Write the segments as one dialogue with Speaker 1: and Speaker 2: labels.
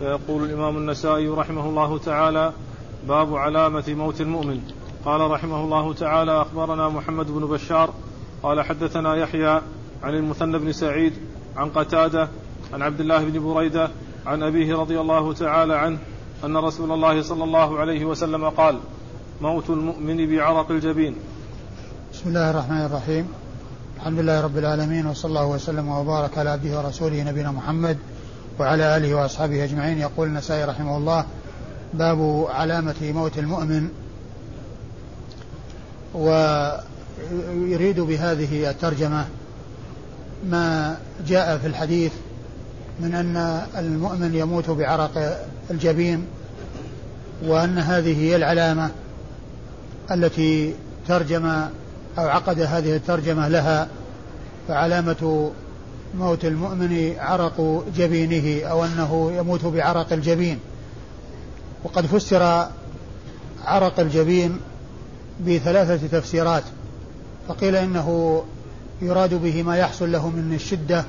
Speaker 1: فيقول الإمام النسائي رحمه الله تعالى باب علامة موت المؤمن. قال رحمه الله تعالى أخبرنا محمد بن بشار قال حدثنا يحيى عن المثنى بن سعيد عن قتادة عن عبد الله بن بريدة عن أبيه رضي الله تعالى عنه أن رسول الله صلى الله عليه وسلم قال موت المؤمن بعرق الجبين.
Speaker 2: بسم الله الرحمن الرحيم. الحمد لله رب العالمين وصلى الله وسلم وبارك على عبده ورسوله نبينا محمد وعلى آله وأصحابه أجمعين. يقول النسائي رحمه الله باب علامة موت المؤمن. ويريد بهذه الترجمة ما جاء في الحديث من أن المؤمن يموت بعرق الجبين وأن هذه هي العلامة التي ترجم أو عقد هذه الترجمة لها فعلامة موت المؤمن عرق جبينه أو أنه يموت بعرق الجبين. وقد فسر عرق الجبين بثلاثة تفسيرات فقيل إنه يراد به ما يحصل له من الشدة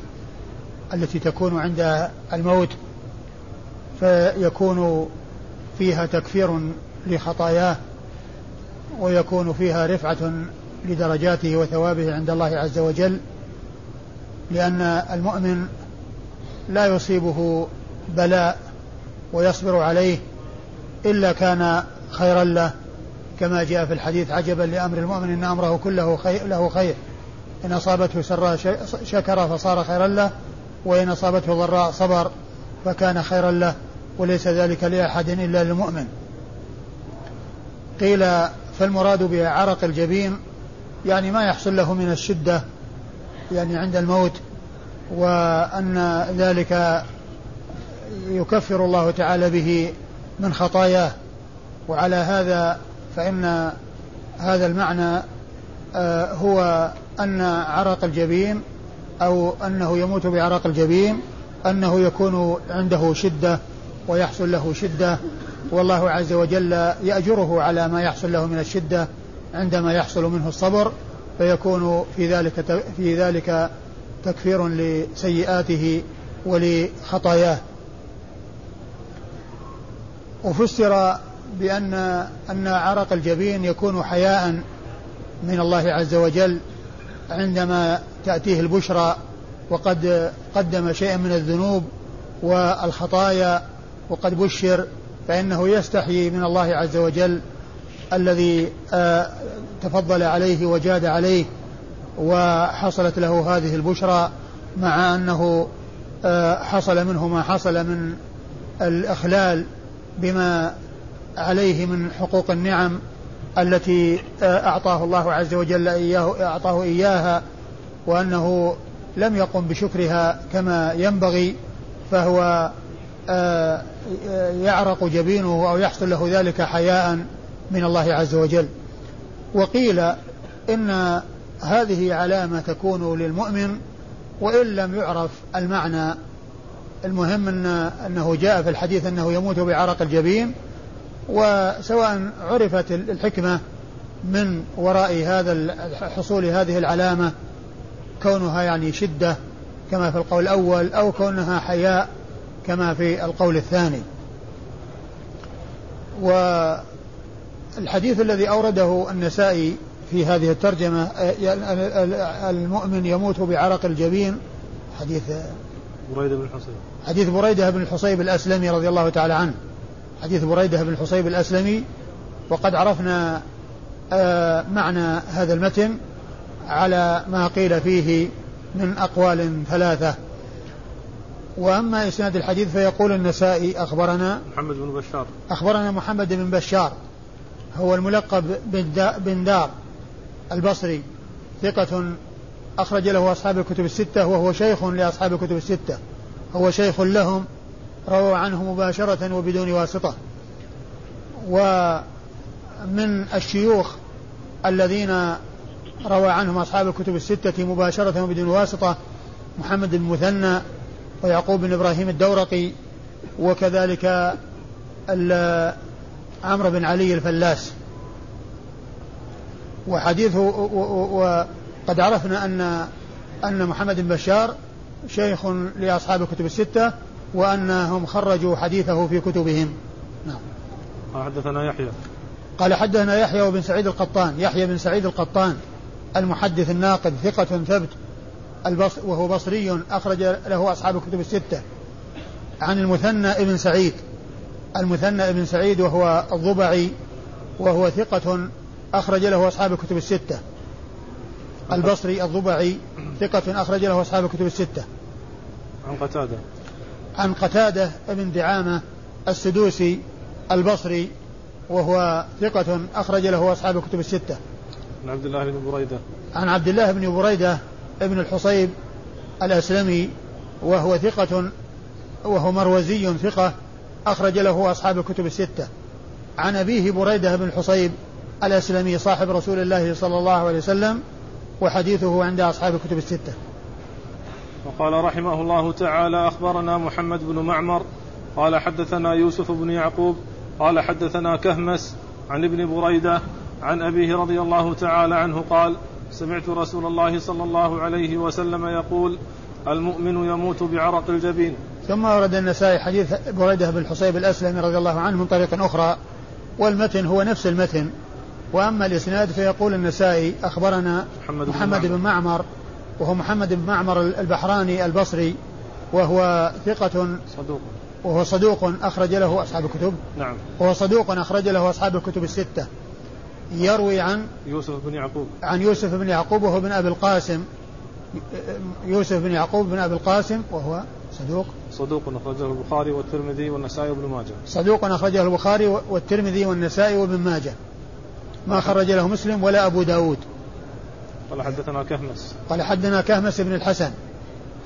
Speaker 2: التي تكون عند الموت فيكون فيها تكفير لخطاياه ويكون فيها رفعة لدرجاته وثوابه عند الله عز وجل. لأن المؤمن لا يصيبه بلاء ويصبر عليه إلا كان خيرا له كما جاء في الحديث عجبا لأمر المؤمن إن أمره كله خير له خير. إن أصابته سراء شكر فصار خيرا له وإن أصابته ضراء صبر فكان خيرا له وليس ذلك لأحد إلا للمؤمن. قيل فالمراد بعرق الجبين يعني ما يحصل له من الشدة يعني عند الموت وأن ذلك يكفر الله تعالى به من خطاياه. وعلى هذا فإن هذا المعنى آه، هو أن عرق الجبين أو أنه يموت بعرق الجبين أنه يكون عنده شدة ويحصل له شدة. والله عز وجل يأجره على ما يحصل له من الشدة عندما يحصل منه الصبر. فيكون في ذلك في ذلك تكفير لسيئاته ولخطاياه. وفسر بأن أن عرق الجبين يكون حياء من الله عز وجل عندما تأتيه البشرى وقد قدم شيئا من الذنوب والخطايا وقد بشر فإنه يستحيي من الله عز وجل الذي آه، تفضل عليه وجاد عليه وحصلت له هذه البشرى مع أنه آه، حصل منه ما حصل من الإخلال بما عليه من حقوق النعم التي آه، أعطاه الله عز وجل إياه أعطاه إياها وأنه لم يقم بشكرها كما ينبغي فهو يعرق جبينه أو يحصل له ذلك حياء. من الله عز وجل. وقيل إن هذه علامة تكون للمؤمن وإن لم يعرف المعنى. المهم أن أنه جاء في الحديث أنه يموت بعرق الجبين وسواء عرفت الحكمة من وراء هذا حصول هذه العلامة كونها يعني شدة كما في القول الأول أو كونها حياء كما في القول الثاني. والحديث الذي أورده النسائي في هذه الترجمة المؤمن يموت بعرق الجبين حديث
Speaker 1: بريدة بن الحصيب.
Speaker 2: حديث بريدة بن الحصيب الأسلمي رضي الله تعالى عنه. حديث بريدة بن الحصيب الأسلمي وقد عرفنا آه، معنى هذا المتن على ما قيل فيه من أقوال ثلاثة. وأما إسناد الحديث فيقول النسائي أخبرنا
Speaker 1: محمد بن بشار.
Speaker 2: أخبرنا محمد بن بشار. هو الملقب بن دار البصري ثقة أخرج له أصحاب الكتب الستة وهو شيخ لأصحاب الكتب الستة. هو شيخ لهم رووا عنه مباشرة وبدون واسطة. ومن الشيوخ الذين روى عنهم أصحاب الكتب الستة مباشرة وبدون واسطة محمد بن مثنى ويعقوب بن إبراهيم الدورقي وكذلك عمرو بن علي الفلاس. وحديثه وقد عرفنا أن أن محمد بن بشار شيخ لأصحاب الكتب الستة وأنهم خرجوا حديثه في كتبهم. نعم.
Speaker 1: قال حدثنا يحيى.
Speaker 2: قال حدثنا يحيى بن سعيد القطان يحيى بن سعيد القطان المحدث الناقد ثقة ثبت البص وهو بصري أخرج له أصحاب الكتب الستة. عن المثنى ابن سعيد. المثنى ابن سعيد وهو الضبعي وهو ثقة أخرج له أصحاب الكتب الستة. البصري الضبعي ثقة أخرج له أصحاب الكتب الستة.
Speaker 1: عن قتادة.
Speaker 2: عن قتادة ابن دعامة السدوسي البصري وهو ثقة أخرج له أصحاب الكتب الستة.
Speaker 1: عن عبد الله بن بريدة.
Speaker 2: عن عبد الله بن بريدة ابن الحصيب الأسلمي وهو ثقة وهو مروزي ثقة أخرج له أصحاب الكتب الستة. عن أبيه بريدة بن الحصيب الأسلمي صاحب رسول الله صلى الله عليه وسلم وحديثه عند أصحاب الكتب الستة.
Speaker 1: وقال رحمه الله تعالى أخبرنا محمد بن معمر قال حدثنا يوسف بن يعقوب قال حدثنا كهمس عن ابن بريدة عن أبيه رضي الله تعالى عنه قال سمعت رسول الله صلى الله عليه وسلم يقول المؤمن يموت بعرق الجبين.
Speaker 2: ثم ورد النسائي حديث بريدة بن الحصيب الأسلمي رضي الله عنه من طريق أخرى والمتن هو نفس المتن. وأما الإسناد فيقول النسائي أخبرنا محمد, محمد بن معمر وهو محمد بن معمر البحراني البصري وهو ثقة
Speaker 1: صدوق.
Speaker 2: وهو صدوق أخرج له أصحاب الكتب.
Speaker 1: نعم.
Speaker 2: وهو صدوق أخرج له أصحاب الكتب الستة. يروي عن
Speaker 1: يوسف بن يعقوب.
Speaker 2: عن يوسف بن يعقوب وهو بن أبي القاسم. يوسف بن يعقوب بن أبي القاسم وهو صدوق.
Speaker 1: صدوق أخرجه البخاري والترمذي والنسائي وابن ماجه.
Speaker 2: صدوق أخرجه البخاري والترمذي والنسائي وابن ماجه. ما خرج له مسلم ولا أبو داود.
Speaker 1: قال حدثنا كهمس.
Speaker 2: قال حدثنا كهمس بن الحسن.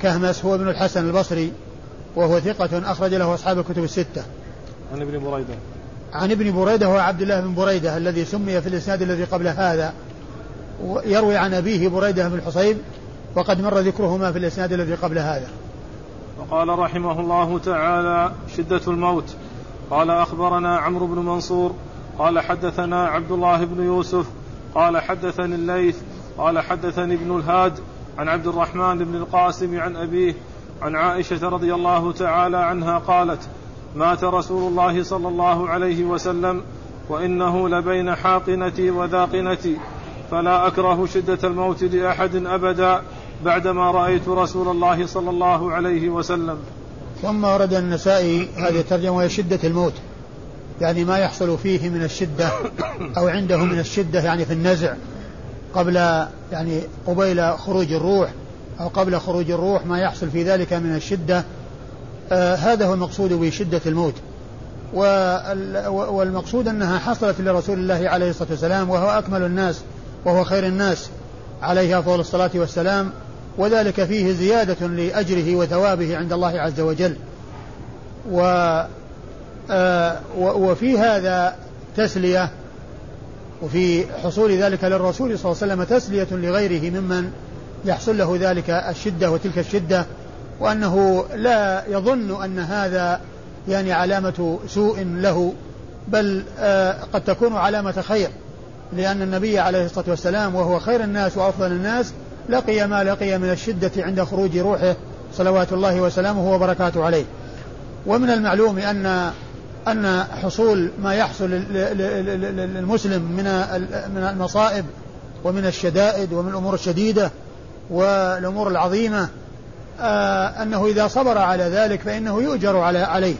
Speaker 2: كهمس هو ابن الحسن البصري وهو ثقة أخرج له أصحاب الكتب الستة.
Speaker 1: عن ابن بريدة.
Speaker 2: عن ابن بريدة هو عبد الله بن بريدة الذي سمي في الإسناد الذي قبل هذا. يروي عن أبيه بريدة بن الحصيب وقد مر ذكرهما في الإسناد الذي قبل هذا.
Speaker 1: وقال رحمه الله تعالى شدة الموت. قال أخبرنا عمرو بن منصور. قال حدثنا عبد الله بن يوسف. قال حدثني الليث. قال حدثني ابن الهاد. عن عبد الرحمن بن القاسم عن أبيه. عن عائشة رضي الله تعالى عنها قالت مات رسول الله صلى الله عليه وسلم وإنه لبين حاقنتي وذاقنتي فلا أكره شدة الموت لأحد أبدا. بعدما رأيت رسول الله صلى الله عليه وسلم.
Speaker 2: ثم ورد النسائي هذه الترجمة وهي شدة الموت. يعني ما يحصل فيه من الشدة أو عنده من الشدة يعني في النزع قبل يعني قبيل خروج الروح أو قبل خروج الروح ما يحصل في ذلك من الشدة. آه هذا هو المقصود بشدة الموت. والمقصود أنها حصلت لرسول الله عليه الصلاة والسلام وهو أكمل الناس وهو خير الناس عليه أفضل الصلاة والسلام. وذلك فيه زيادة لأجره وثوابه عند الله عز وجل. و آه وفي هذا تسلية وفي حصول ذلك للرسول صلى الله عليه وسلم تسلية لغيره ممن يحصل له ذلك الشدة وتلك الشدة وأنه لا يظن أن هذا يعني علامة سوء له بل آه قد تكون علامة خير لأن النبي عليه الصلاة والسلام وهو خير الناس وأفضل الناس لقي ما لقي من الشدة عند خروج روحه صلوات الله وسلامه وبركاته عليه. ومن المعلوم أن أن حصول ما يحصل للمسلم من من المصائب ومن الشدائد ومن الأمور الشديدة والأمور العظيمة آه أنه إذا صبر على ذلك فإنه يؤجر عليه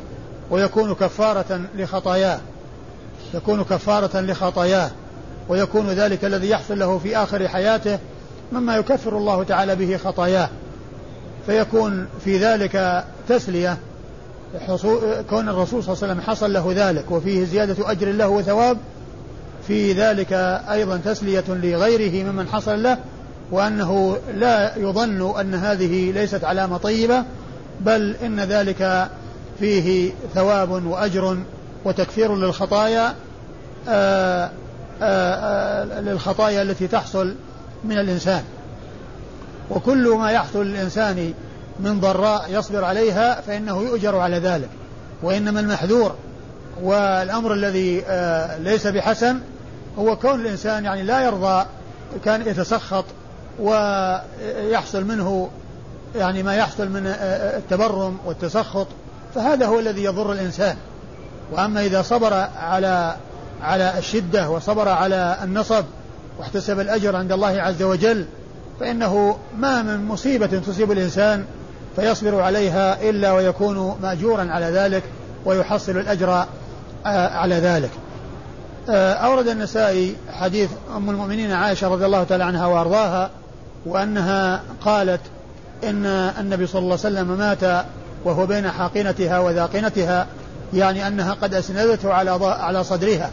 Speaker 2: ويكون كفارة لخطاياه يكون كفارة لخطاياه ويكون ذلك الذي يحصل له في آخر حياته مما يكفر الله تعالى به خطاياه. فيكون في ذلك تسلية كون الرسول صلى الله عليه وسلم حصل له ذلك وفيه زيادة أجر له وثواب في ذلك أيضا تسلية لغيره ممن حصل له وأنه لا يظن أن هذه ليست علامة طيبة بل إن ذلك فيه ثواب وأجر وتكفير للخطايا آآ آآ للخطايا التي تحصل من الإنسان. وكل ما يحصل للإنسان من ضراء يصبر عليها فإنه يؤجر على ذلك وإنما المحذور. والأمر الذي ليس بحسن هو كون الإنسان يعني لا يرضى كان يتسخط ويحصل منه يعني ما يحصل من التبرم والتسخط فهذا هو الذي يضر الإنسان. وأما إذا صبر على على الشدة وصبر على النصب واحتسب الأجر عند الله عز وجل فإنه ما من مصيبة تصيب الإنسان فيصبر عليها إلا ويكون مأجورا على ذلك ويحصل الأجر آه، على ذلك. آه، أورد النسائي حديث أم المؤمنين عائشة رضي الله تعالى عنها وأرضاها وأنها قالت إن النبي صلى الله عليه وسلم مات وهو بين حاقنتها وذاقنتها يعني أنها قد أسندته على على صدرها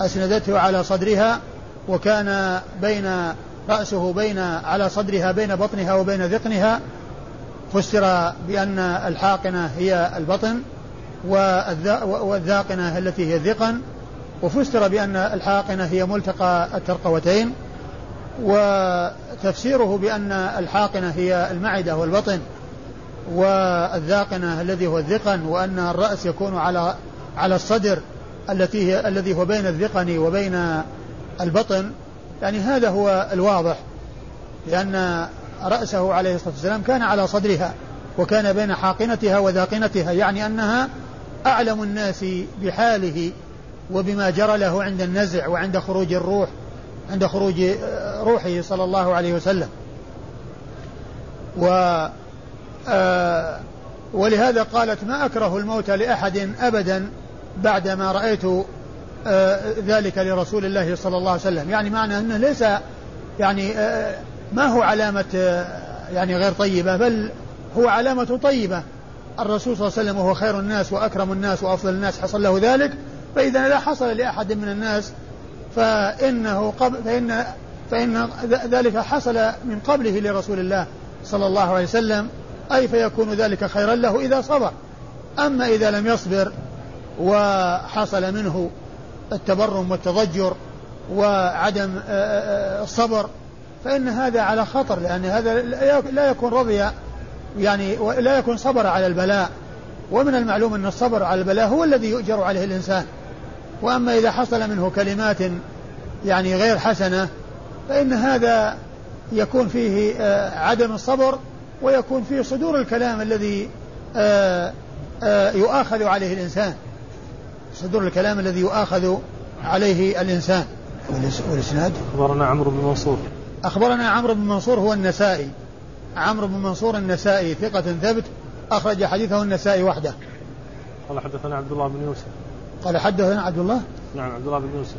Speaker 2: أسندته على صدرها وكان بين رأسه بين على صدرها بين بطنها وبين ذقنها فسر بأن الحاقنة هي البطن والذاقنة التي هي الذقن وفسر بأن الحاقنة هي ملتقى الترقوتين وتفسيره بأن الحاقنة هي المعدة والبطن والذاقنة الذي هو الذقن وأن الرأس يكون على على الصدر التي هي الذي هو بين الذقن وبين البطن يعني هذا هو الواضح لأن رأسه عليه الصلاة والسلام كان على صدرها وكان بين حاقنتها وذاقنتها يعني أنها أعلم الناس بحاله وبما جرى له عند النزع وعند خروج الروح عند خروج روحه صلى الله عليه وسلم. و آه ولهذا قالت ما أكره الموت لأحد أبدا بعدما رأيت ذلك لرسول الله صلى الله عليه وسلم. يعني معنى أنه ليس يعني آه ما هو علامة آه، يعني غير طيبة بل هو علامة طيبة. الرسول صلى الله عليه وسلم وهو خير الناس وأكرم الناس وأفضل الناس حصل له ذلك. فإذا لا حصل لأحد من الناس فإنه قبل فإن فإن ذلك حصل من قبله لرسول الله صلى الله عليه وسلم. أي فيكون ذلك خيرا له إذا صبر. أما إذا لم يصبر وحصل منه التبرم والتضجر وعدم الصبر فإن هذا على خطر لأن هذا لا يكون رضي يعني لا يكون صبر على البلاء. ومن المعلوم أن الصبر على البلاء هو الذي يؤجر عليه الإنسان. وأما إذا حصل منه كلمات يعني غير حسنة فإن هذا يكون فيه آه، عدم الصبر ويكون فيه صدور الكلام الذي آه، آه، يؤاخذ عليه الإنسان. صدور الكلام الذي يؤاخذ عليه الإنسان.
Speaker 1: والإسناد؟ أخبرنا عمرو بن منصور.
Speaker 2: أخبرنا عمرو بن منصور هو النسائي. عمرو بن منصور النسائي ثقة ثبت أخرج حديثه النسائي وحده.
Speaker 1: قال حدثنا عبد الله بن يوسف.
Speaker 2: قال حدثنا عبد الله؟
Speaker 1: نعم عبد الله بن يوسف.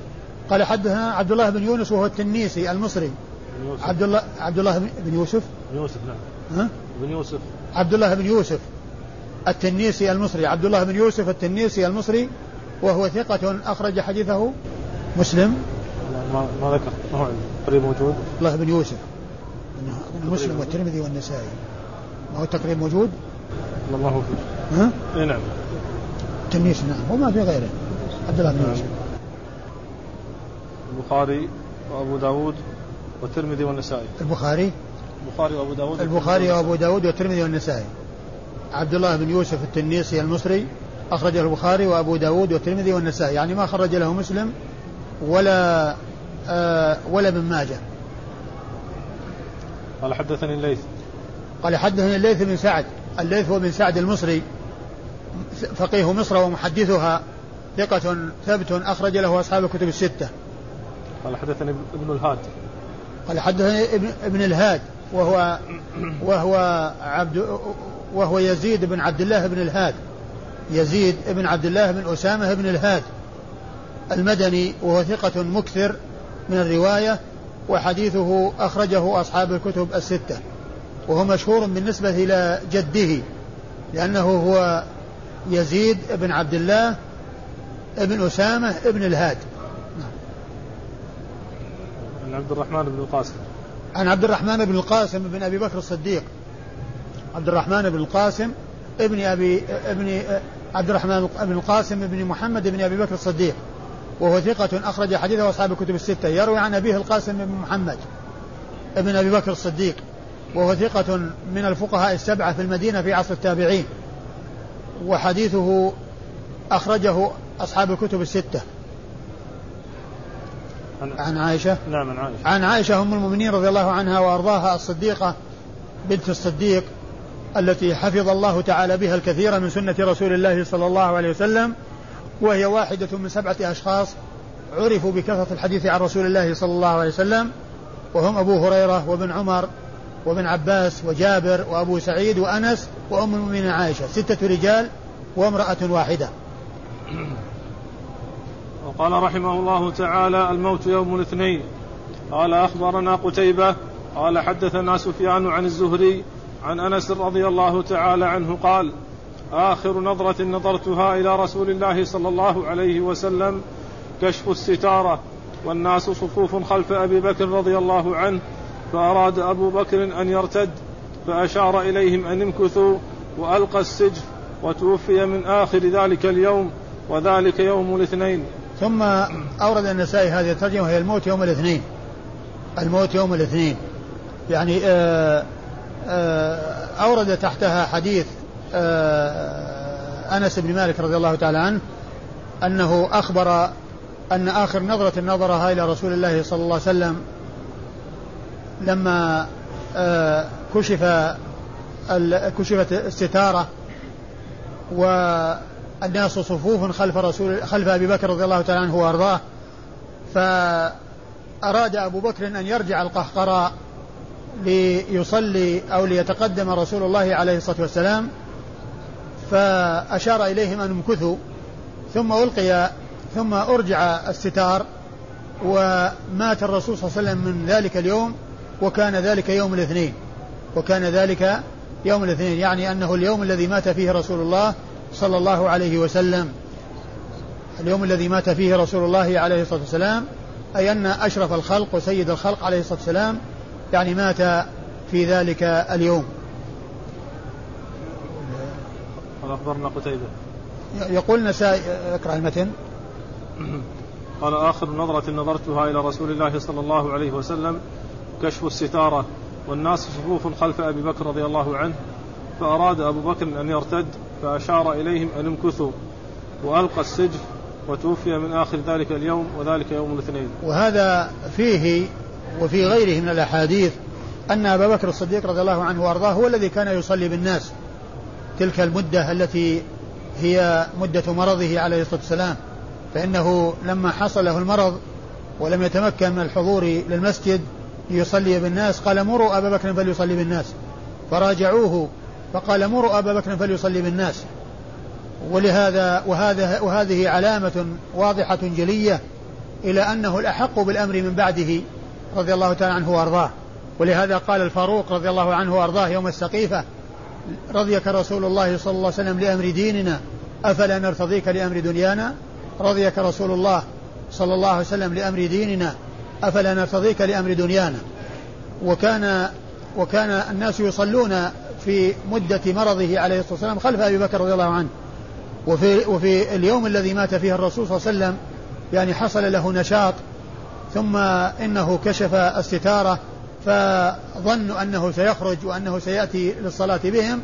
Speaker 2: قال حدثنا عبد الله بن يونس وهو التنيسي المصري. بن يوسف. عبد الله عبد الله بن يوسف؟
Speaker 1: بن يوسف نعم. ها؟ بن يوسف.
Speaker 2: عبد الله بن يوسف التنيسي المصري. عبد الله بن يوسف التنيسي المصري وهو ثقة أخرج حديثه مسلم.
Speaker 1: ما ما ذكر ما هو تقريب موجود؟
Speaker 2: الله بن يوسف. مسلم والترمذي والنسائي. ما هو التقريب موجود؟
Speaker 1: هو فيه. ها؟ اي نعم.
Speaker 2: التنيس نعم. وما في غيره. عبد الله بن نعم. يوسف.
Speaker 1: البخاري وأبو داود والترمذي والنسائي.
Speaker 2: البخاري؟
Speaker 1: البخاري وأبو داود
Speaker 2: البخاري وأبو داود والترمذي والنسائي. عبد الله بن يوسف التنيسي المصري. أخرجه البخاري وأبو داود والترمذي والنسائي. يعني ما خرج له مسلم ولا آه ولا ابن ماجه.
Speaker 1: قال حدثني الليث.
Speaker 2: قال حدثني الليث بن سعد. الليث هو بن سعد المصري. فقيه مصر ومحدثها. ثقة ثبت أخرج له أصحاب الكتب الستة.
Speaker 1: قال حدثني ابن الهاد.
Speaker 2: قال حدثني ابن, ابن الهاد. وهو وهو عبد وهو يزيد بن عبد الله بن الهاد. يزيد بن عبد الله بن أسامة بن الهاد المدني وهو ثقة مكثر من الرواية وحديثه أخرجه أصحاب الكتب الستة. وهو مشهور بالنسبة إلى جده لأنه هو يزيد بن عبد الله بن أسامة بن الهاد.
Speaker 1: عن عبد الرحمن بن القاسم.
Speaker 2: عن عبد الرحمن بن القاسم بن أبي بكر الصديق. عبد الرحمن بن القاسم ابن أبي ابن عبد الرحمن بن القاسم بن محمد بن أبي بكر الصديق وهو ثقة أخرج حديثه أصحاب الكتب الستة يروي عن أبيه القاسم بن محمد ابن أبي بكر الصديق وهو ثقة من الفقهاء السبعة في المدينة في عصر التابعين وحديثه أخرجه أصحاب الكتب الستة. عن عائشة؟
Speaker 1: نعم عن عائشة.
Speaker 2: عن عائشة أم المؤمنين رضي الله عنها وأرضاها الصديقة بنت الصديق التي حفظ الله تعالى بها الكثير من سنة رسول الله صلى الله عليه وسلم وهي واحدة من سبعة أشخاص عرفوا بكثرة الحديث عن رسول الله صلى الله عليه وسلم وهم أبو هريرة وابن عمر وابن عباس وجابر وأبو سعيد وأنس وأم المؤمنين عائشة ستة رجال وامرأة واحدة.
Speaker 1: وقال رحمه الله تعالى الموت يوم الاثنين. قال أخبرنا قتيبة قال حدثنا سفيان عن الزهري عن أنس رضي الله تعالى عنه قال آخر نظرة نظرتها إلى رسول الله صلى الله عليه وسلم كشف الستارة والناس صفوف خلف أبي بكر رضي الله عنه فأراد أبو بكر أن يرتد فأشار إليهم أن امكثوا وألقى السجف وتوفي من آخر ذلك اليوم وذلك يوم الاثنين.
Speaker 2: ثم أورد النسائي هذه الترجمة وهي الموت يوم الاثنين. الموت يوم الاثنين. يعني آآ أورد تحتها حديث أنس بن مالك رضي الله تعالى عنه أنه أخبر أن آخر نظرة نظرها إلى رسول الله صلى الله عليه وسلم لما كشف كشفت الستارة والناس صفوف خلف رسول خلف أبي بكر رضي الله تعالى عنه وأرضاه فأراد أبو بكر أن يرجع القهقراء ليصلي أو ليتقدم رسول الله عليه الصلاة والسلام فأشار إليهم أن امكثوا ثم ألقي ثم أرجع الستار ومات الرسول صلى الله عليه وسلم من ذلك اليوم وكان ذلك يوم الاثنين وكان ذلك يوم الاثنين يعني أنه اليوم الذي مات فيه رسول الله صلى الله عليه وسلم. اليوم الذي مات فيه رسول الله عليه الصلاة والسلام أي أن أشرف الخلق وسيد الخلق عليه الصلاة والسلام يعني مات في ذلك اليوم.
Speaker 1: قال أخبرنا قتيبة.
Speaker 2: يقول نسائي اقرأ المتن.
Speaker 1: قال آخر نظرة نظرتها إلى رسول الله صلى الله عليه وسلم كشف الستارة والناس صفوف خلف أبي بكر رضي الله عنه فأراد أبو بكر أن يرتد فأشار إليهم أن امكثوا. وألقى السجف وتوفي من آخر ذلك اليوم وذلك يوم الاثنين.
Speaker 2: وهذا فيه وفي غيره من الأحاديث أن أبا بكر الصديق رضي الله عنه وأرضاه هو الذي كان يصلي بالناس. تلك المدة التي هي مدة مرضه عليه الصلاة والسلام. فإنه لما حصل له المرض ولم يتمكن من الحضور للمسجد ليصلي بالناس قال مروا أبا بكر فليصلي بالناس. فراجعوه فقال مروا أبا بكر فليصلي بالناس. ولهذا وهذا وهذه علامة واضحة جلية إلى أنه الأحق بالأمر من بعده. رضي الله تعالى عنه وأرضاه. ولهذا قال الفاروق رضي الله عنه وأرضاه يوم السقيفة رضيك رسول الله صلى الله عليه وسلم لأمر ديننا أفلا نرتضيك لأمر دنيانا؟ رضيك رسول الله صلى الله عليه وسلم لأمر ديننا أفلا نرتضيك لأمر دنيانا؟ وكان وكان الناس يصلون في مدة مرضه عليه الصلاة والسلام خلف أبي بكر رضي الله عنه. وفي, وفي اليوم الذي مات فيه الرسول صلى الله عليه وسلم يعني حصل له نشاط ثم إنه كشف الستارة فظنوا أنه سيخرج وأنه سيأتي للصلاة بهم.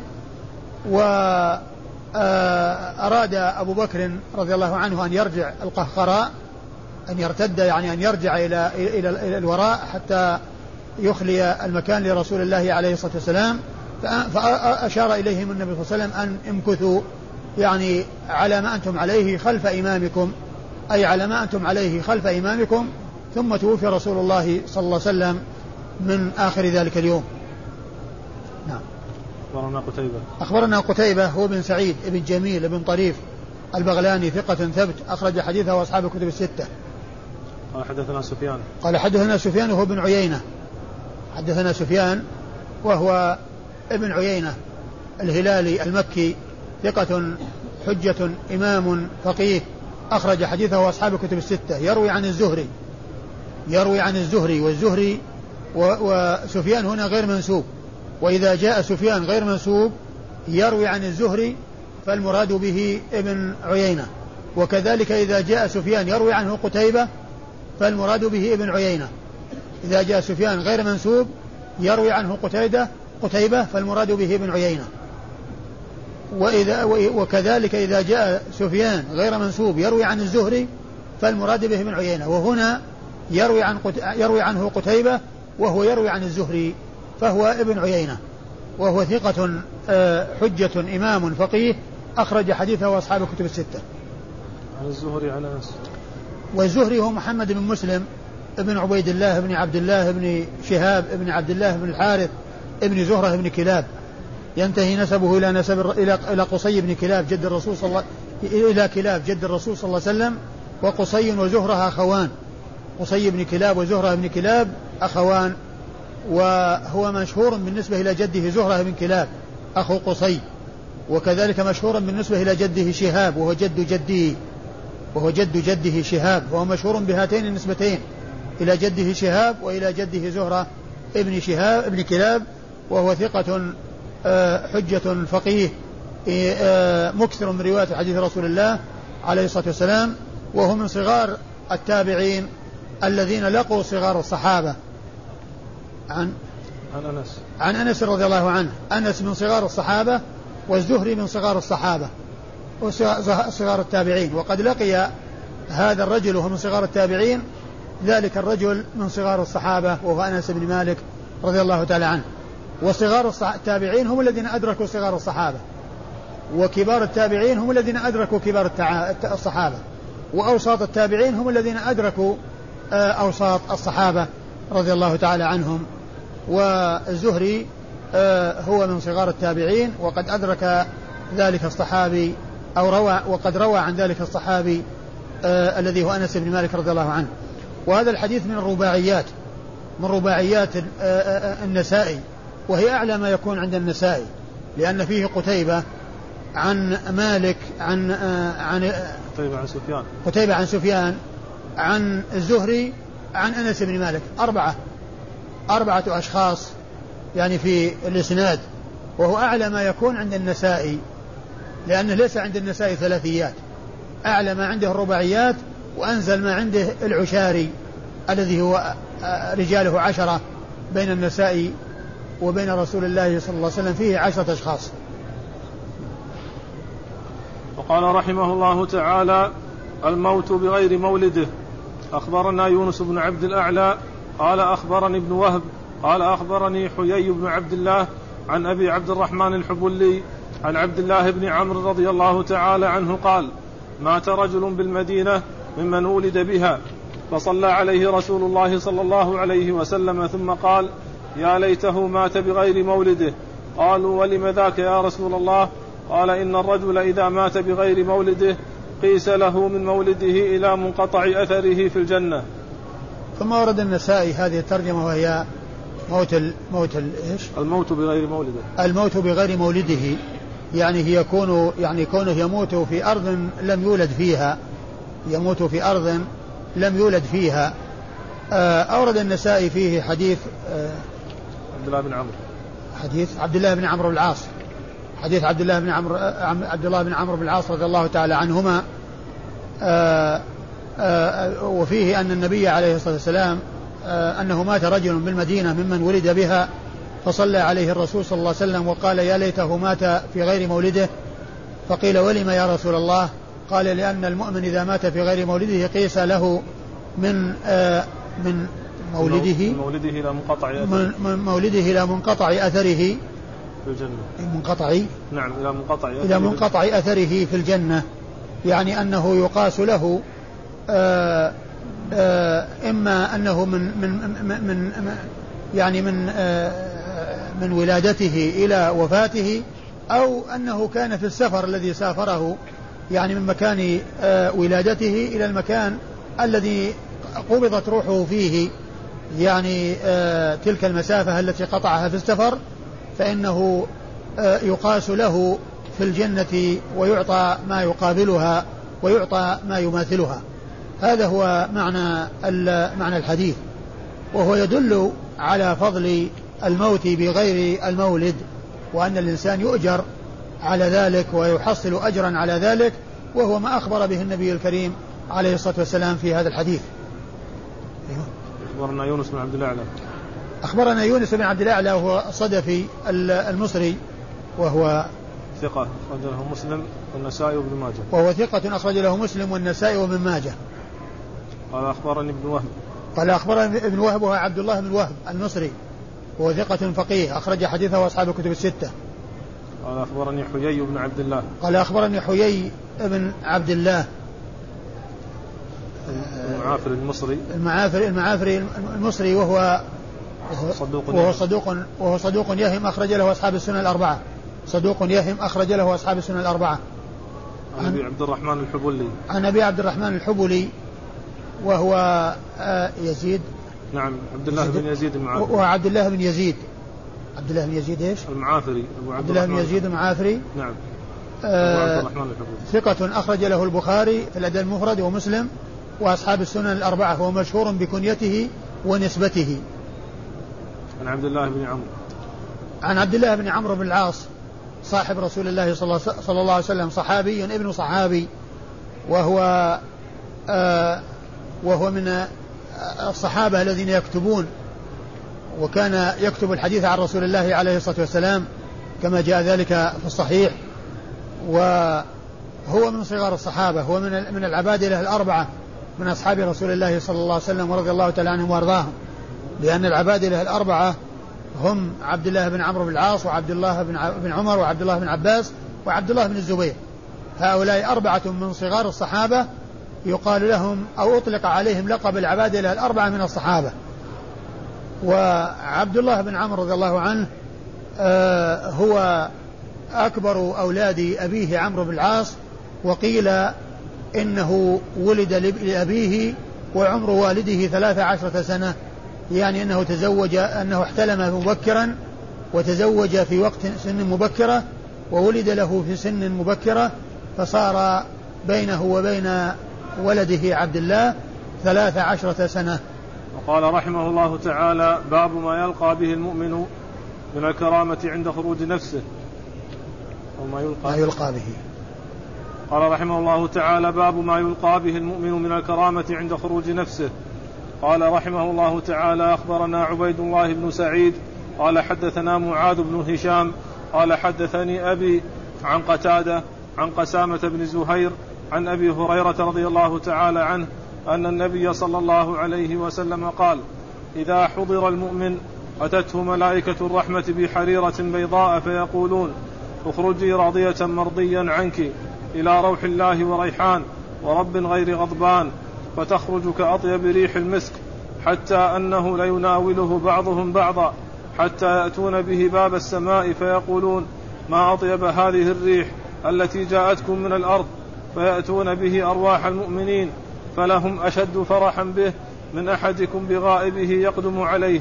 Speaker 2: وأراد أبو بكر رضي الله عنه أن يرجع القهقراء أن يرتد يعني أن يرجع إلى إلى الوراء حتى يخلي المكان لرسول الله عليه الصلاة والسلام. فأشار إليهم النبي صلى الله عليه وسلم أن امكثوا يعني على ما أنتم عليه خلف إمامكم أي على ما أنتم عليه خلف إمامكم. ثم توفي رسول الله صلى الله عليه وسلم من آخر ذلك اليوم.
Speaker 1: نعم. أخبرنا قتيبة.
Speaker 2: أخبرنا قتيبة هو بن سعيد بن جميل بن طريف البغلاني ثقة ثبت أخرج حديثه أصحاب الكتب الستة.
Speaker 1: قال حدثنا سفيان.
Speaker 2: قال حدثنا سفيان وهو بن عيينة. حدثنا سفيان وهو ابن عيينة الهلالي المكي ثقة حجة إمام فقيه أخرج حديثه أصحاب الكتب الستة. يروي عن الزهري. يروي عن الزهري والزهري وسفيان هنا غير منسوب. وإذا جاء سفيان غير منسوب يروي عن الزهري فالمراد به ابن عيينة. وكذلك إذا جاء سفيان يروي عنه قتيبة فالمراد به ابن عيينة. إذا جاء سفيان غير منسوب يروي عنه قتيبة قتيبة فالمراد به ابن عيينة. وإذا وكذلك إذا جاء سفيان غير منسوب يروي عن الزهري فالمراد به ابن عيينة. وهنا يروي عن يروي عنه قتيبة وهو يروي عن الزهري فهو ابن عيينة وهو ثقة آه، حجة إمام فقيه أخرج حديثه وأصحاب الكتب الستة.
Speaker 1: عن الزهري عن أنس.
Speaker 2: والزهري هو محمد بن مسلم ابن عبيد الله بن عبد الله بن شهاب بن عبد الله بن الحارث ابن زهرة بن كلاب. ينتهي نسبه إلى نسب إلى إلى قصي بن كلاب جد الرسول صلى الله إلى كلاب جد الرسول صلى الله عليه وسلم وقصي وزهرة أخوان. قصي بن كلاب وزهرة بن كلاب أخوان وهو مشهور بالنسبة إلى جده زهرة بن كلاب أخو قصي وكذلك مشهور بالنسبة إلى جده شهاب وهو جد جده وهو جد جده شهاب وهو مشهور بهاتين النسبتين إلى جده شهاب وإلى جده زهرة ابن شهاب ابن كلاب وهو ثقة آه، حجة فقيه آه، مكثر من رواية حديث رسول الله عليه الصلاة والسلام وهو من صغار التابعين الذين لقوا صغار الصحابة. عن
Speaker 1: عن أنس.
Speaker 2: عن أنس رضي الله عنه. أنس من صغار الصحابة والزهري من صغار الصحابة وصغار التابعين. وقد لقي هذا الرجل وهو من صغار التابعين ذلك الرجل من صغار الصحابة وهو أنس بن مالك رضي الله تعالى عنه. وصغار التابعين هم الذين أدركوا صغار الصحابة. وكبار التابعين هم الذين أدركوا كبار الصحابة. وأوساط التابعين هم الذين أدركوا أوساط الصحابة رضي الله تعالى عنهم. والزهري آه، هو من صغار التابعين وقد أدرك ذلك الصحابي أو روى وقد روى عن ذلك الصحابي آه، الذي هو أنس بن مالك رضي الله عنه. وهذا الحديث من الرباعيات من رباعيات النسائي وهي أعلى ما يكون عند النسائي لأن فيه قتيبة عن مالك عن عن
Speaker 1: قتيبة عن سفيان.
Speaker 2: قتيبة عن سفيان عن الزهري عن أنس بن مالك. أربعة. أربعة أشخاص يعني في الإسناد. وهو أعلى ما يكون عند النسائي لأنه ليس عند النسائي ثلاثيات. أعلى ما عنده الرباعيات وأنزل ما عنده العشاري الذي هو رجاله عشرة بين النسائي وبين رسول الله صلى الله عليه وسلم فيه عشرة أشخاص.
Speaker 1: وقال رحمه الله تعالى الموت بغير مولده. أخبرنا يونس بن عبد الأعلى قال أخبرني ابن وهب قال أخبرني حيي بن عبد الله عن أبي عبد الرحمن الحبلي عن عبد الله بن عمرو رضي الله تعالى عنه قال مات رجل بالمدينة ممن ولد بها فصلى عليه رسول الله صلى الله عليه وسلم ثم قال يا ليته مات بغير مولده. قالوا ولم ذاك يا رسول الله؟ قال إن الرجل إذا مات بغير مولده قيس له من مولده إلى منقطع أثره في الجنة.
Speaker 2: ثم ورد النسائي هذه الترجمة وهي موت ال موت ال إيش؟
Speaker 1: الموت بغير مولده.
Speaker 2: الموت بغير مولده. يعني هي يكون يعني كونه يموت في أرض لم يولد فيها يموت في أرض لم يولد فيها. آه، أورد النسائي فيه حديث آه،
Speaker 1: عبد الله بن عمرو.
Speaker 2: حديث عبد الله بن عمرو العاص. حديث عبد الله بن عمرو عبد الله بن عمرو بن العاص رضي الله تعالى عنهما آآ آآ وفيه أن النبي عليه الصلاة والسلام أنه مات رجل بالمدينة ممن ولد بها فصلى عليه الرسول صلى الله عليه وسلم وقال يا ليته مات في غير مولده. فقيل ولم يا رسول الله؟ قال لأن المؤمن إذا مات في غير مولده قيس له من من مولده
Speaker 1: من مولده إلى منقطع
Speaker 2: أثره. من مولده إلى منقطع أثره.
Speaker 1: في الجنة.
Speaker 2: منقطع
Speaker 1: نعم إلى منقطع
Speaker 2: إلى منقطع أثره في الجنة يعني أنه يقاس له آآ آه، آآ آه، إما أنه من من من, من يعني من من ولادته إلى وفاته أو أنه كان في السفر الذي سافره يعني من مكان ولادته إلى المكان الذي قبضت روحه فيه يعني تلك المسافة التي قطعها في السفر فإنه آه، يقاس له في الجنة ويعطى ما يقابلها ويعطى ما يماثلها. هذا هو معنى معنى الحديث. وهو يدل على فضل الموت بغير المولد وأن الإنسان يؤجر على ذلك ويحصل أجرا على ذلك وهو ما أخبر به النبي الكريم عليه الصلاة والسلام في هذا الحديث.
Speaker 1: أخبرنا يونس بن عبد الأعلى.
Speaker 2: أخبرنا يونس بن عبد الأعلى وهو صدفي المصري وهو
Speaker 1: ثقة أخرج له مسلم والنسائي وابن ماجه.
Speaker 2: وهو ثقة أخرج له مسلم والنسائي وابن ماجه.
Speaker 1: قال أخبرني ابن وهب.
Speaker 2: قال أخبرني ابن وهب وهو عبد الله بن وهب المصري وهو ثقة فقيه أخرج حديثه أصحاب الكتب الستة.
Speaker 1: قال أخبرني حيي بن عبد الله.
Speaker 2: قال أخبرني حيي بن عبد الله.
Speaker 1: المعافري المصري.
Speaker 2: المعافري المعافري المصري وهو
Speaker 1: صدوق
Speaker 2: وهو صدوق وهو صدوق يهم أخرج له أصحاب السنة الأربعة. صدوق يهم أخرج له أصحاب السنة الأربعة.
Speaker 1: عن أبي عبد الرحمن الحبلي.
Speaker 2: عن أبي عبد الرحمن الحبلي وهو آه، يزيد.
Speaker 1: نعم عبد الله بن يزيد. المعافري.
Speaker 2: وهو عبد الله بن يزيد. عبد الله بن يزيد إيش؟
Speaker 1: المعافري
Speaker 2: أبو عبد الله بن يزيد المعافري.
Speaker 1: نعم.
Speaker 2: آه عبد الرحمن ثقة أخرج له البخاري في الأدب المفرد ومسلم وأصحاب السنن الأربعة. هو مشهور بكنيته ونسبته.
Speaker 1: عن عبد الله بن عمرو.
Speaker 2: عن عبد الله بن عمرو بن العاص صاحب رسول الله صلى الله عليه وسلم صحابي ابن صحابي وهو آه وهو من الصحابة الذين يكتبون وكان يكتب الحديث عن رسول الله عليه الصلاة والسلام كما جاء ذلك في الصحيح وهو من صغار الصحابة هو من من العبادلة الأربعة من أصحاب رسول الله صلى الله عليه وسلم ورضي الله تعالى عنهم وأرضاهم لأن العبادلة الأربعة هم عبد الله بن عمرو بن العاص وعبد الله بن عمر وعبد الله بن عباس وعبد الله بن الزبير. هؤلاء أربعة من صغار الصحابة يقال لهم أو أطلق عليهم لقب العبادلة الأربعة من الصحابة. وعبد الله بن عمرو رضي الله عنه آه هو أكبر أولاد أبيه عمرو بن العاص وقيل إنه ولد لأبيه وعمر والده ثلاث عشرة سنة. يعني أنه تزوج أنه احتلم مبكرا وتزوج في وقت سن مبكرة وولد له في سن مبكرة فصار بينه وبين ولده عبد الله ثلاث عشرة سنة.
Speaker 1: وقال رحمه الله تعالى باب ما يلقى به المؤمن من الكرامة عند خروج نفسه.
Speaker 2: أو ما يلقى ما يلقى به.
Speaker 1: قال رحمه الله تعالى باب ما يلقى به المؤمن من الكرامة عند خروج نفسه. قال رحمه الله تعالى أخبرنا عبيد الله بن سعيد قال حدثنا معاذ بن هشام قال حدثني أبي عن قتادة عن قسامة بن زهير عن أبي هريرة رضي الله تعالى عنه أن النبي صلى الله عليه وسلم قال إذا حضر المؤمن أتته ملائكة الرحمة بحريرة بيضاء فيقولون اخرجي راضية مرضيا عنك إلى روح الله وريحان ورب غير غضبان فتخرج كأطيب ريح المسك حتى أنه ليناوله بعضهم بعضا حتى يأتون به باب السماء فيقولون ما أطيب هذه الريح التي جاءتكم من الأرض؟ فيأتون به أرواح المؤمنين فلهم أشد فرحا به من أحدكم بغائبه يقدم عليه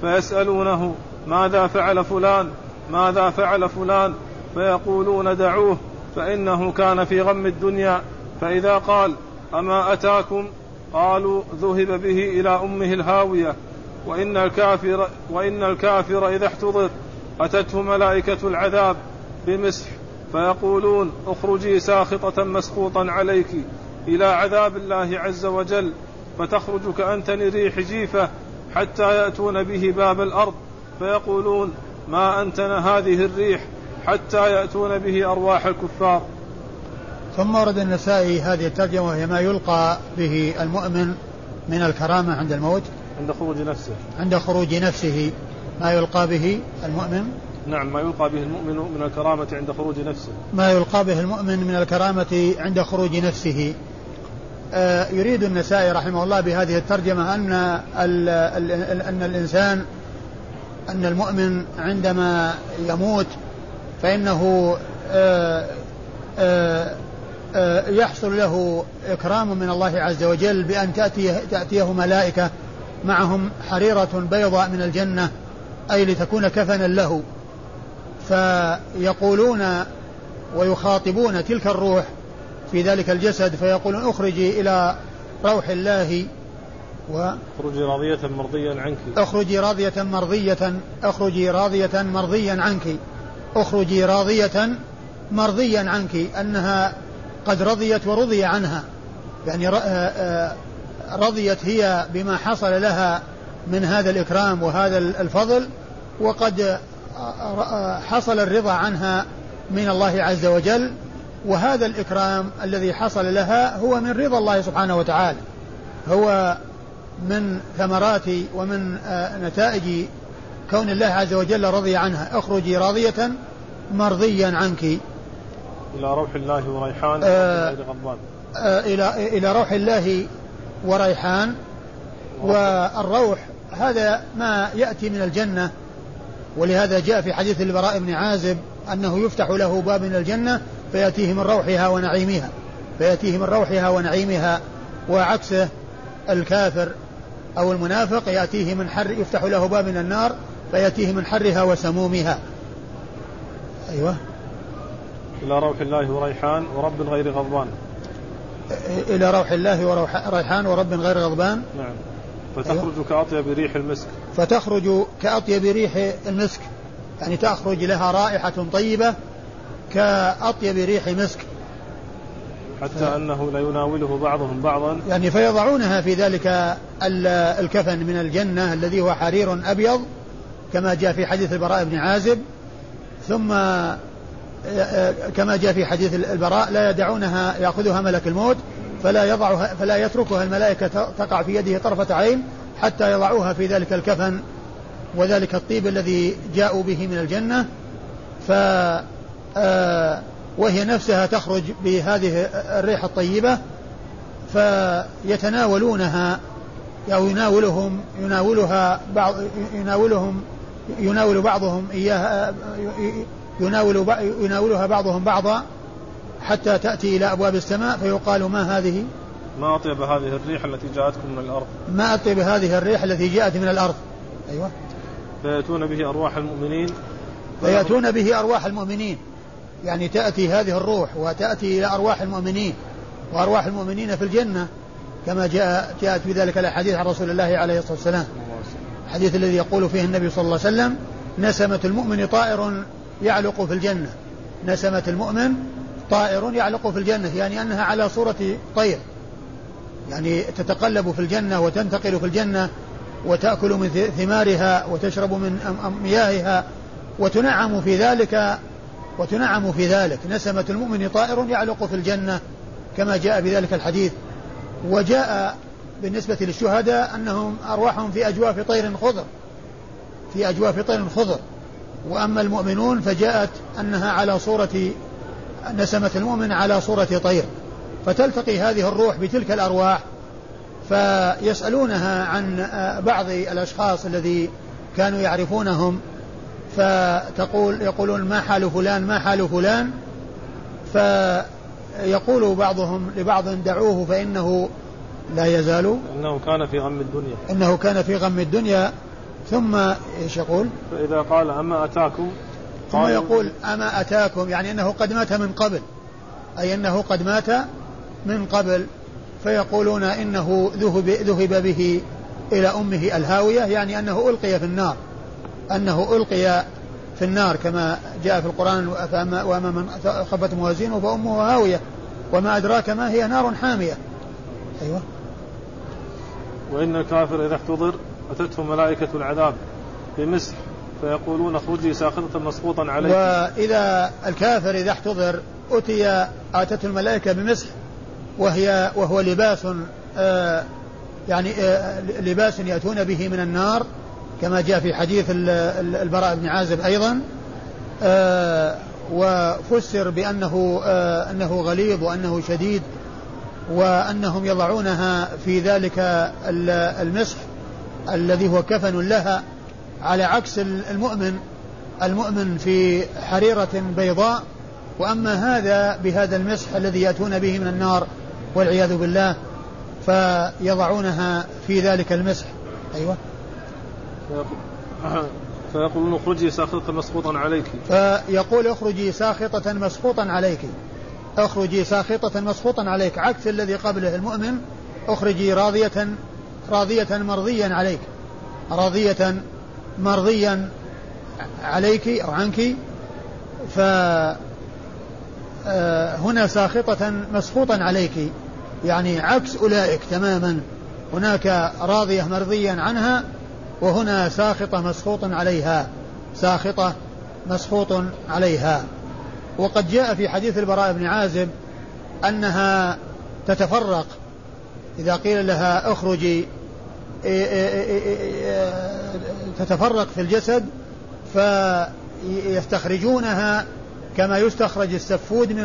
Speaker 1: فيسألونه ماذا فعل فلان؟ ماذا فعل فلان؟ فيقولون دعوه فإنه كان في غم الدنيا. فإذا قال أما أتاكم قالوا ذهب به إلى أمه الهاوية وإن الكافر وإن الكافر إذا احتضر أتته ملائكة العذاب بمسح فيقولون اخرجي ساخطة مسخوطا عليك إلى عذاب الله عز وجل فتخرج كأنتن ريح جيفة حتى يأتون به باب الأرض فيقولون ما أنتن هذه الريح حتى يأتون به أرواح الكفار.
Speaker 2: ثم ورد النسائي هذه الترجمة وهي ما يلقى به المؤمن من الكرامة عند الموت.
Speaker 1: عند خروج نفسه.
Speaker 2: عند خروج نفسه ما يلقى به المؤمن؟
Speaker 1: نعم ما يلقى به المؤمن من الكرامة عند خروج نفسه.
Speaker 2: ما يلقى به المؤمن من الكرامة عند خروج نفسه. آه يريد النسائي رحمه الله بهذه الترجمة أن ال ال أن الإنسان أن المؤمن عندما يموت فإنه آه آه آه يحصل له إكرام من الله عز وجل بأن تأتيه, تأتيه ملائكة معهم حريرة بيضاء من الجنة أي لتكون كفنا له. فيقولون ويخاطبون تلك الروح في ذلك الجسد فيقولون اخرجي إلى روح الله
Speaker 1: و اخرجي راضية مرضيا عنك.
Speaker 2: اخرجي راضية مرضية اخرجي راضية مرضيا عنك. اخرجي راضية مرضيا عنك أنها قد رضيت ورضي عنها. يعني آه، آه، رضيت هي بما حصل لها من هذا الإكرام وهذا الفضل وقد حصل الرضا عنها من الله عز وجل وهذا الإكرام الذي حصل لها هو من رضا الله سبحانه وتعالى. هو من ثمرات ومن آه، نتائج كون الله عز وجل رضي عنها. اخرجي راضية مرضيا عنك.
Speaker 1: إلى روح الله وريحان آه غضبان
Speaker 2: آه إلى إلى روح الله وريحان. والروح هذا ما يأتي من الجنة. ولهذا جاء في حديث البراء بن عازب أنه يفتح له باب من الجنة فيأتيه من روحها ونعيمها فيأتيه من روحها ونعيمها. وعكسه الكافر أو المنافق يأتيه من حر يفتح له باب من النار فيأتيه من حرها وسمومها. أيوة.
Speaker 1: إلى روح الله وريحان ورب غير غضبان.
Speaker 2: إلى روح الله وريحان ورب غير غضبان.
Speaker 1: نعم. فتخرج أيوة. كأطيب ريح المسك.
Speaker 2: فتخرج كأطيب ريح المسك. يعني تخرج لها رائحة طيبة كأطيب ريح مسك.
Speaker 1: حتى ف... أنه ليناوله بعضهم بعضا.
Speaker 2: يعني فيضعونها في ذلك الكفن من الجنة الذي هو حرير أبيض كما جاء في حديث البراء بن عازب. ثم كما جاء في حديث البراء لا يدعونها يأخذها ملك الموت فلا يضعها فلا يتركها الملائكة تقع في يده طرفة عين حتى يضعوها في ذلك الكفن وذلك الطيب الذي جاءوا به من الجنة. ف وهي نفسها تخرج بهذه الريح الطيبة فيتناولونها أو يناولهم يناولها بعض يناولهم يناول بعضهم إياها يناول يناولها بعضهم بعضا حتى تأتي إلى أبواب السماء فيقال ما هذه؟
Speaker 1: ما أطيب هذه الريح التي جاءتكم من الأرض؟
Speaker 2: ما أطيب هذه الريح التي جاءت من الأرض؟ أيوة.
Speaker 1: فيأتون به أرواح المؤمنين.
Speaker 2: فيأتون به أرواح المؤمنين. يعني تأتي هذه الروح وتأتي إلى أرواح المؤمنين وأرواح المؤمنين في الجنة كما جاء جاءت في ذلك الأحاديث عن رسول الله عليه الصلاة والسلام. الحديث الذي يقول فيه النبي صلى الله عليه وسلم نسمة المؤمن طائر يعلق في الجنة. نسمة المؤمن طائر يعلق في الجنة يعني أنها على صورة طير. يعني تتقلب في الجنة وتنتقل في الجنة وتأكل من ثمارها وتشرب من مياهها وتنعم في ذلك وتنعم في ذلك. نسمة المؤمن طائر يعلق في الجنة كما جاء بذلك الحديث. وجاء بالنسبة للشهداء أنهم أرواحهم في أجواف طير خضر. في أجواف طير خضر. وأما المؤمنون فجاءت أنها على صورة نسمة المؤمن على صورة طير. فتلتقي هذه الروح بتلك الأرواح فيسألونها عن بعض الأشخاص الذي كانوا يعرفونهم فتقول يقولون ما حال فلان ما حال فلان؟ فيقول بعضهم لبعض دعوه فإنه لا يزال
Speaker 1: إنه كان في غم الدنيا.
Speaker 2: إنه كان في غم الدنيا. ثم إيش يقول؟
Speaker 1: فإذا قال أما أتاكم
Speaker 2: ثم يقول أما أتاكم يعني أنه قد مات من قبل أي أنه قد مات من قبل فيقولون إنه ذهب, ذهب به إلى أمه الهاوية يعني أنه ألقي في النار أنه ألقي في النار كما جاء في القرآن وأما من خفت موازينه فأمه هاوية وما أدراك ما هي نار حامية أيوة
Speaker 1: وإن الكافر إذا احتضر أتته ملائكة العذاب بمسح فيقولون اخرجي ساخطة مسقوطا عليك.
Speaker 2: وإذا الكافر إذا احتضر أتي آتته الملائكة بمسح وهي وهو لباس آه يعني آه لباس يأتون به من النار كما جاء في حديث البراء بن عازب أيضا. آه وفسر بأنه أنه غليظ وأنه شديد وأنهم يضعونها في ذلك المسح. الذي هو كفن لها على عكس المؤمن المؤمن في حريرة بيضاء وأما هذا بهذا المسح الذي يأتون به من النار والعياذ بالله فيضعونها في ذلك المسح. أيوة.
Speaker 1: فيقولون اخرجي ساخطة مسقوطا عليك.
Speaker 2: فيقول اخرجي ساخطة مسقوطا عليك. اخرجي ساخطة مسقوطا عليك. عكس الذي قبله المؤمن اخرجي راضية راضية مرضيا عليك. راضية مرضيا عليك أو عنك. ف آه، هنا ساخطة مسخوطا عليك. يعني عكس أولئك تماما. هناك راضية مرضيا عنها وهنا ساخطة مسخوط عليها. ساخطة مسخوط عليها. وقد جاء في حديث البراء بن عازب أنها تتفرق. إذا قيل لها اخرجي تتفرق في الجسد فيستخرجونها كما يستخرج السفود من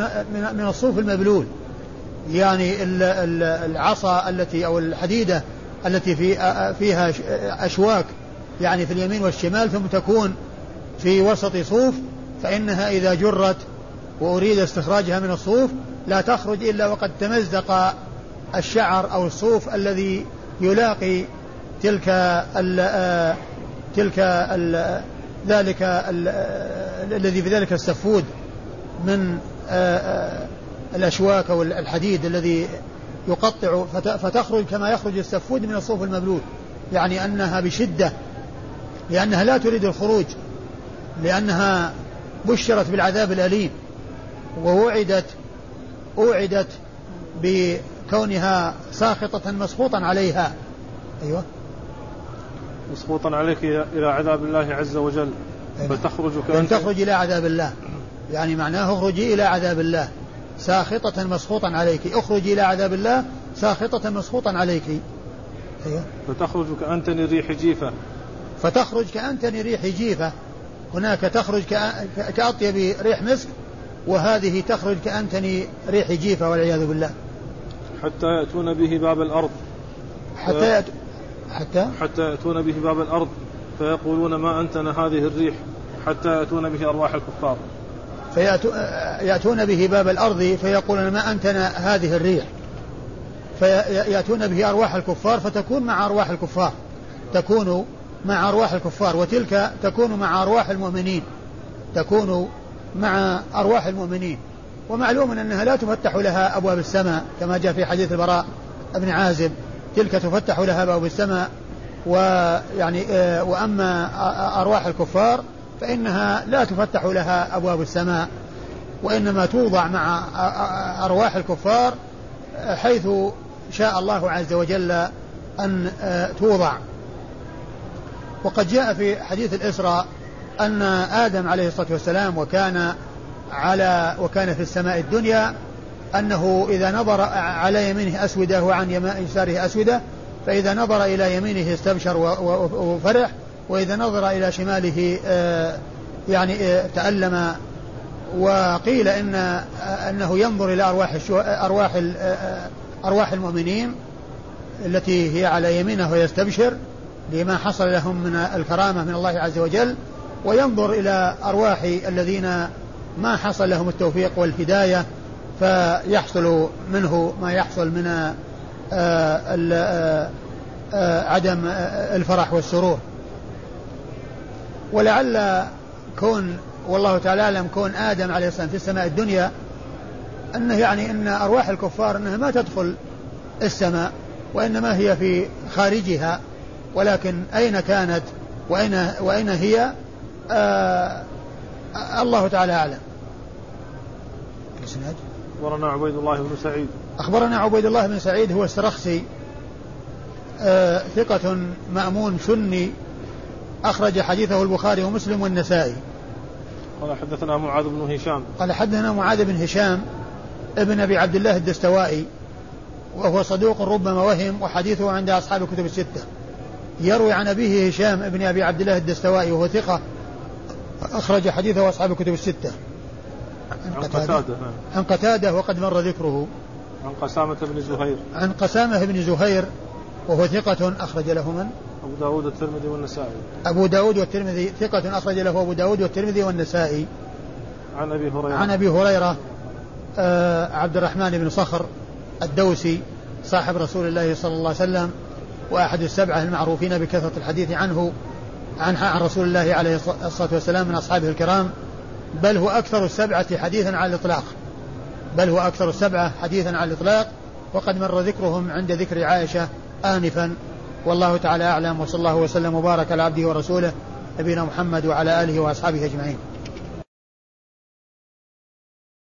Speaker 2: من الصوف المبلول. يعني العصا التي أو الحديدة التي في فيها أشواك يعني في اليمين والشمال ثم تكون في وسط صوف فإنها إذا جرت وأريد استخراجها من الصوف لا تخرج إلا وقد تمزق الشعر أو الصوف الذي يلاقي تلك ال تلك ال ذلك الذي في ذلك السفود من الأشواك أو الحديد الذي يقطع فتخرج كما يخرج السفود من الصوف المبلول. يعني أنها بشدة لأنها لا تريد الخروج لأنها بشرت بالعذاب الأليم ووعدت أوعدت بكونها ساخطة مسخوطا عليها. أيوة.
Speaker 1: مسخوطا عليك إلى عذاب الله عز وجل. فتخرج
Speaker 2: كأن تخرج إلى عذاب الله. يعني معناه اخرجي إلى عذاب الله. ساخطة مسخوطا عليك. اخرجي إلى عذاب الله ساخطة مسخوطا عليك.
Speaker 1: أيوة. فتخرج كأنتني ريح جيفة.
Speaker 2: فتخرج كأنتني ريح جيفة. هناك تخرج كأطيب ريح مسك وهذه تخرج كأنتني ريح جيفة والعياذ بالله.
Speaker 1: حتى يأتون به باب الأرض.
Speaker 2: حتى يأت... حتى
Speaker 1: حتى يأتون به باب الأرض فيقولون ما أنتن هذه الريح حتى يأتون به أرواح الكفار.
Speaker 2: فيأتون به باب الأرض فيقولون ما أنتنا هذه الريح. فيأتون به أرواح الكفار فتكون مع أرواح الكفار. تكون مع أرواح الكفار وتلك تكون مع أرواح المؤمنين. تكون مع أرواح المؤمنين. ومعلوم أنها لا تفتح لها أبواب السماء كما جاء في حديث البراء بن عازب. تلك تفتح لها أبواب السماء ويعني آه، وأما أرواح الكفار فإنها لا تفتح لها أبواب السماء وإنما توضع مع أرواح الكفار حيث شاء الله عز وجل أن توضع. وقد جاء في حديث الإسراء أن آدم عليه الصلاة والسلام وكان على وكان في السماء الدنيا أنه إذا نظر على يمينه أسودة وعن يساره أسودة فإذا نظر إلى يمينه استبشر وفرح وإذا نظر إلى شماله آه، يعني آه، تألم وقيل إن آه، أنه ينظر إلى أرواح أرواح أرواح المؤمنين التي هي على يمينه ويستبشر لما حصل لهم من الكرامة من الله عز وجل وينظر إلى أرواح الذين ما حصل لهم التوفيق والهداية فيحصل منه ما يحصل من عدم الفرح والسرور. ولعل كون والله تعالى أعلم كون آدم عليه السلام في السماء الدنيا أنه يعني إن أرواح الكفار إنها ما تدخل السماء وإنما هي في خارجها. ولكن أين كانت؟ وأين وأين هي؟ آه الله تعالى أعلم.
Speaker 1: أخبرنا عبيد الله بن سعيد.
Speaker 2: أخبرنا عبيد الله بن سعيد هو السرخسي. آه ثقة مأمون سني. أخرج حديثه البخاري ومسلم والنسائي.
Speaker 1: قال حدثنا معاذ بن هشام.
Speaker 2: قال حدثنا معاذ بن هشام ابن أبي عبد الله الدستوائي وهو صدوق ربما وهم وحديثه عند أصحاب الكتب الستة. يروي عن أبيه هشام ابن أبي عبد الله الدستوائي وهو ثقة أخرج حديثه أصحاب الكتب الستة.
Speaker 1: عن قتادة. نعم.
Speaker 2: عن قتادة وقد مر ذكره.
Speaker 1: عن قسامة بن زهير.
Speaker 2: عن قسامة بن زهير وهو ثقة أخرج له من؟
Speaker 1: أبو داود والترمذي والنسائي.
Speaker 2: أبو داود والترمذي ثقة أخرج له أبو داود والترمذي والنسائي.
Speaker 1: عن أبي هريرة.
Speaker 2: عن أبي هريرة آه عبد الرحمن بن صخر الدوسي صاحب رسول الله صلى الله عليه وسلم وأحد السبعة المعروفين بكثرة الحديث عنه عن عن رسول الله عليه الصلاة والسلام من أصحابه الكرام. بل هو أكثر السبعة حديثا على الإطلاق. بل هو أكثر السبعة حديثا على الإطلاق. وقد مر ذكرهم عند ذكر عائشة آنفا. والله تعالى أعلم. وصلى الله وسلم وبارك على عبده ورسوله نبينا محمد وعلى آله وأصحابه أجمعين.